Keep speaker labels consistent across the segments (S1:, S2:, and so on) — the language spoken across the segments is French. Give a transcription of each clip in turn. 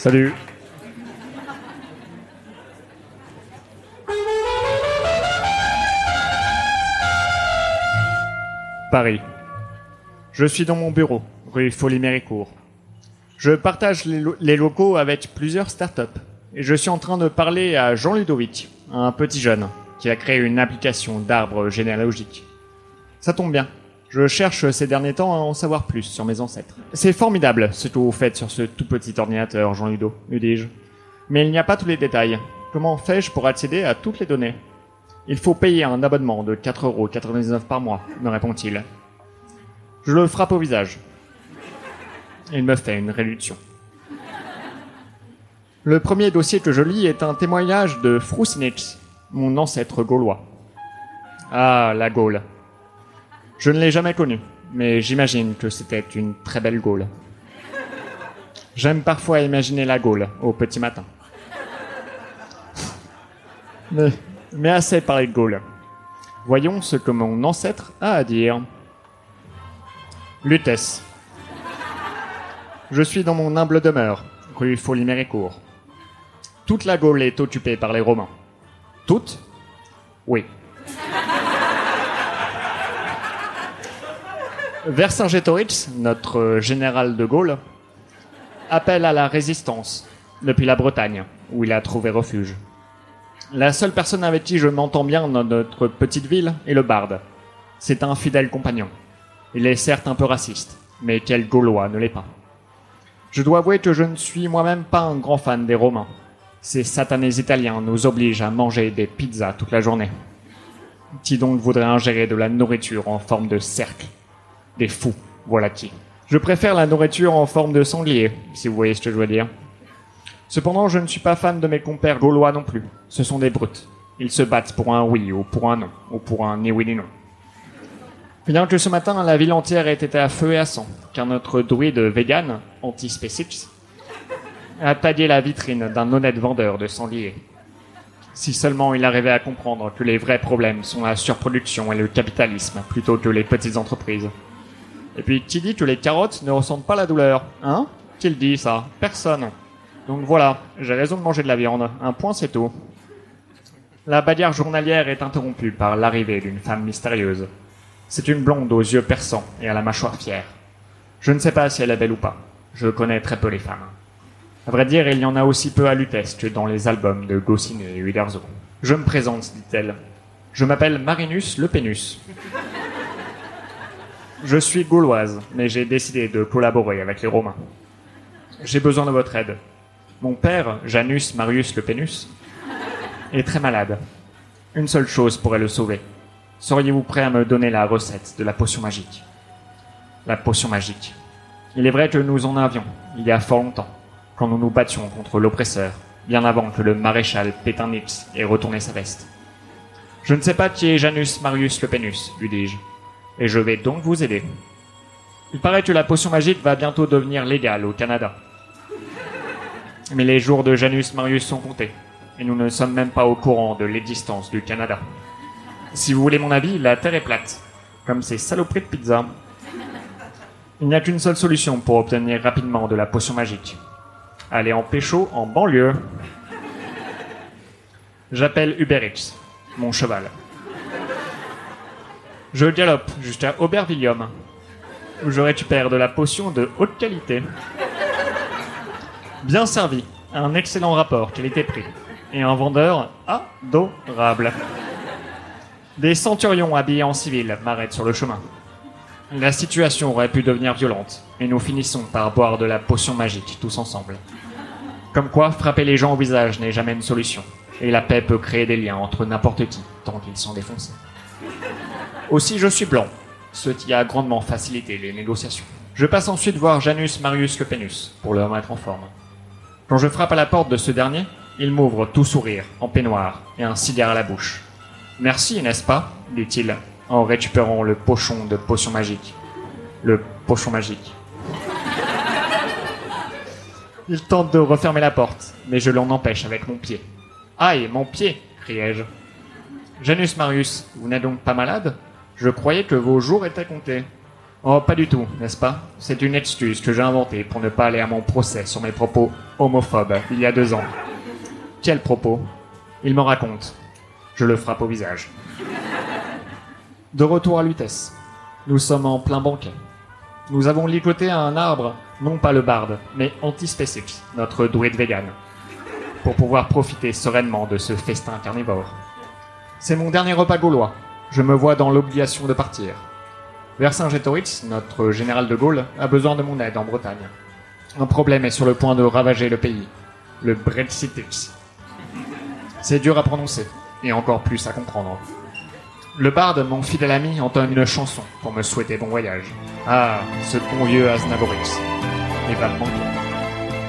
S1: Salut. Paris. Je suis dans mon bureau, rue Folie-Méricourt. Je partage les, lo- les locaux avec plusieurs startups. Et je suis en train de parler à Jean Ludovic, un petit jeune, qui a créé une application d'arbre généalogique. Ça tombe bien. Je cherche ces derniers temps à en savoir plus sur mes ancêtres. C'est formidable ce que vous faites sur ce tout petit ordinateur, Jean Ludo, lui dis-je. Mais il n'y a pas tous les détails. Comment fais-je pour accéder à toutes les données? Il faut payer un abonnement de 4,99€ par mois, me répond-il. Je le frappe au visage. Il me fait une réduction. Le premier dossier que je lis est un témoignage de Frusinich, mon ancêtre gaulois. Ah, la Gaule. Je ne l'ai jamais connu, mais j'imagine que c'était une très belle Gaule. J'aime parfois imaginer la Gaule au petit matin. Mais, mais assez parlé de Gaule. Voyons ce que mon ancêtre a à dire. Lutèce. Je suis dans mon humble demeure, rue Folie-Méricourt. Toute la Gaule est occupée par les Romains. Toute Oui. Vercingétorix, notre euh, général de Gaulle, appelle à la résistance depuis la Bretagne, où il a trouvé refuge. La seule personne avec qui je m'entends bien dans notre petite ville est le barde. C'est un fidèle compagnon. Il est certes un peu raciste, mais quel Gaulois ne l'est pas. Je dois avouer que je ne suis moi-même pas un grand fan des Romains. Ces satanés italiens nous obligent à manger des pizzas toute la journée. Qui donc voudrait ingérer de la nourriture en forme de cercle? Des fous, voilà qui. Je préfère la nourriture en forme de sanglier, si vous voyez ce que je veux dire. Cependant, je ne suis pas fan de mes compères gaulois non plus. Ce sont des brutes. Ils se battent pour un oui ou pour un non, ou pour un ni oui ni non. Bien que ce matin, la ville entière ait été à feu et à sang, car notre druide vegan, anti-spécix, a taillé la vitrine d'un honnête vendeur de sangliers. Si seulement il arrivait à comprendre que les vrais problèmes sont la surproduction et le capitalisme, plutôt que les petites entreprises. Et puis, qui dit que les carottes ne ressentent pas la douleur Hein Qui le dit, ça Personne. Donc voilà, j'ai raison de manger de la viande. Un point, c'est tout. La bagarre journalière est interrompue par l'arrivée d'une femme mystérieuse. C'est une blonde aux yeux perçants et à la mâchoire fière. Je ne sais pas si elle est belle ou pas. Je connais très peu les femmes. À vrai dire, il y en a aussi peu à Lutèce que dans les albums de Goscinny et Uderzo. Je me présente, dit-elle. Je m'appelle Marinus Le Pénus. Je suis gauloise, mais j'ai décidé de collaborer avec les Romains. J'ai besoin de votre aide. Mon père, Janus Marius Le Pénus, est très malade. Une seule chose pourrait le sauver. Seriez-vous prêt à me donner la recette de la potion magique? La potion magique. Il est vrai que nous en avions, il y a fort longtemps, quand nous nous battions contre l'oppresseur, bien avant que le maréchal Pétain-Nips ait retourné sa veste. Je ne sais pas qui est Janus Marius Le Pénus, lui dis-je, et je vais donc vous aider. Il paraît que la potion magique va bientôt devenir légale au Canada. Mais les jours de Janus Marius sont comptés, et nous ne sommes même pas au courant de l'existence du Canada. Si vous voulez mon avis, la Terre est plate, comme ces saloperies de pizza. Il n'y a qu'une seule solution pour obtenir rapidement de la potion magique. Aller en pécho en banlieue. J'appelle Uberix, mon cheval. Je galope jusqu'à Aubervillium, où je récupère de la potion de haute qualité. Bien servi, un excellent rapport qualité-prix, et un vendeur adorable. Des centurions habillés en civil m'arrêtent sur le chemin. La situation aurait pu devenir violente, et nous finissons par boire de la potion magique tous ensemble. Comme quoi, frapper les gens au visage n'est jamais une solution, et la paix peut créer des liens entre n'importe qui, tant qu'ils sont défoncés. Aussi, je suis blanc, ce qui a grandement facilité les négociations. Je passe ensuite voir Janus Marius Le Pénus, pour le remettre en forme. Quand je frappe à la porte de ce dernier, il m'ouvre tout sourire, en peignoir, et un cigare à la bouche. Merci, n'est-ce pas dit-il, en récupérant le pochon de potion magique. Le pochon magique. Il tente de refermer la porte, mais je l'en empêche avec mon pied. Aïe, mon pied criai-je. Janus Marius, vous n'êtes donc pas malade? Je croyais que vos jours étaient comptés. Oh, pas du tout, n'est-ce pas? C'est une excuse que j'ai inventée pour ne pas aller à mon procès sur mes propos homophobes il y a deux ans. Quel propos? Il me raconte. Je le frappe au visage. De retour à Lutèce. Nous sommes en plein banquet. Nous avons ligoté un arbre, non pas le barde, mais Antispécix, notre druide vegan, pour pouvoir profiter sereinement de ce festin carnivore. C'est mon dernier repas gaulois. Je me vois dans l'obligation de partir. Vercingétorix, notre général de Gaulle, a besoin de mon aide en Bretagne. Un problème est sur le point de ravager le pays. Le Brexitix. C'est dur à prononcer, et encore plus à comprendre. Le barde, mon fidèle ami, entonne une chanson pour me souhaiter bon voyage. Ah, ce bon vieux Aznavourix. Il va me manquer.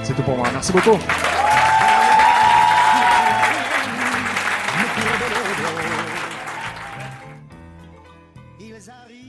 S1: C'est tout pour moi. Merci beaucoup. Césarine.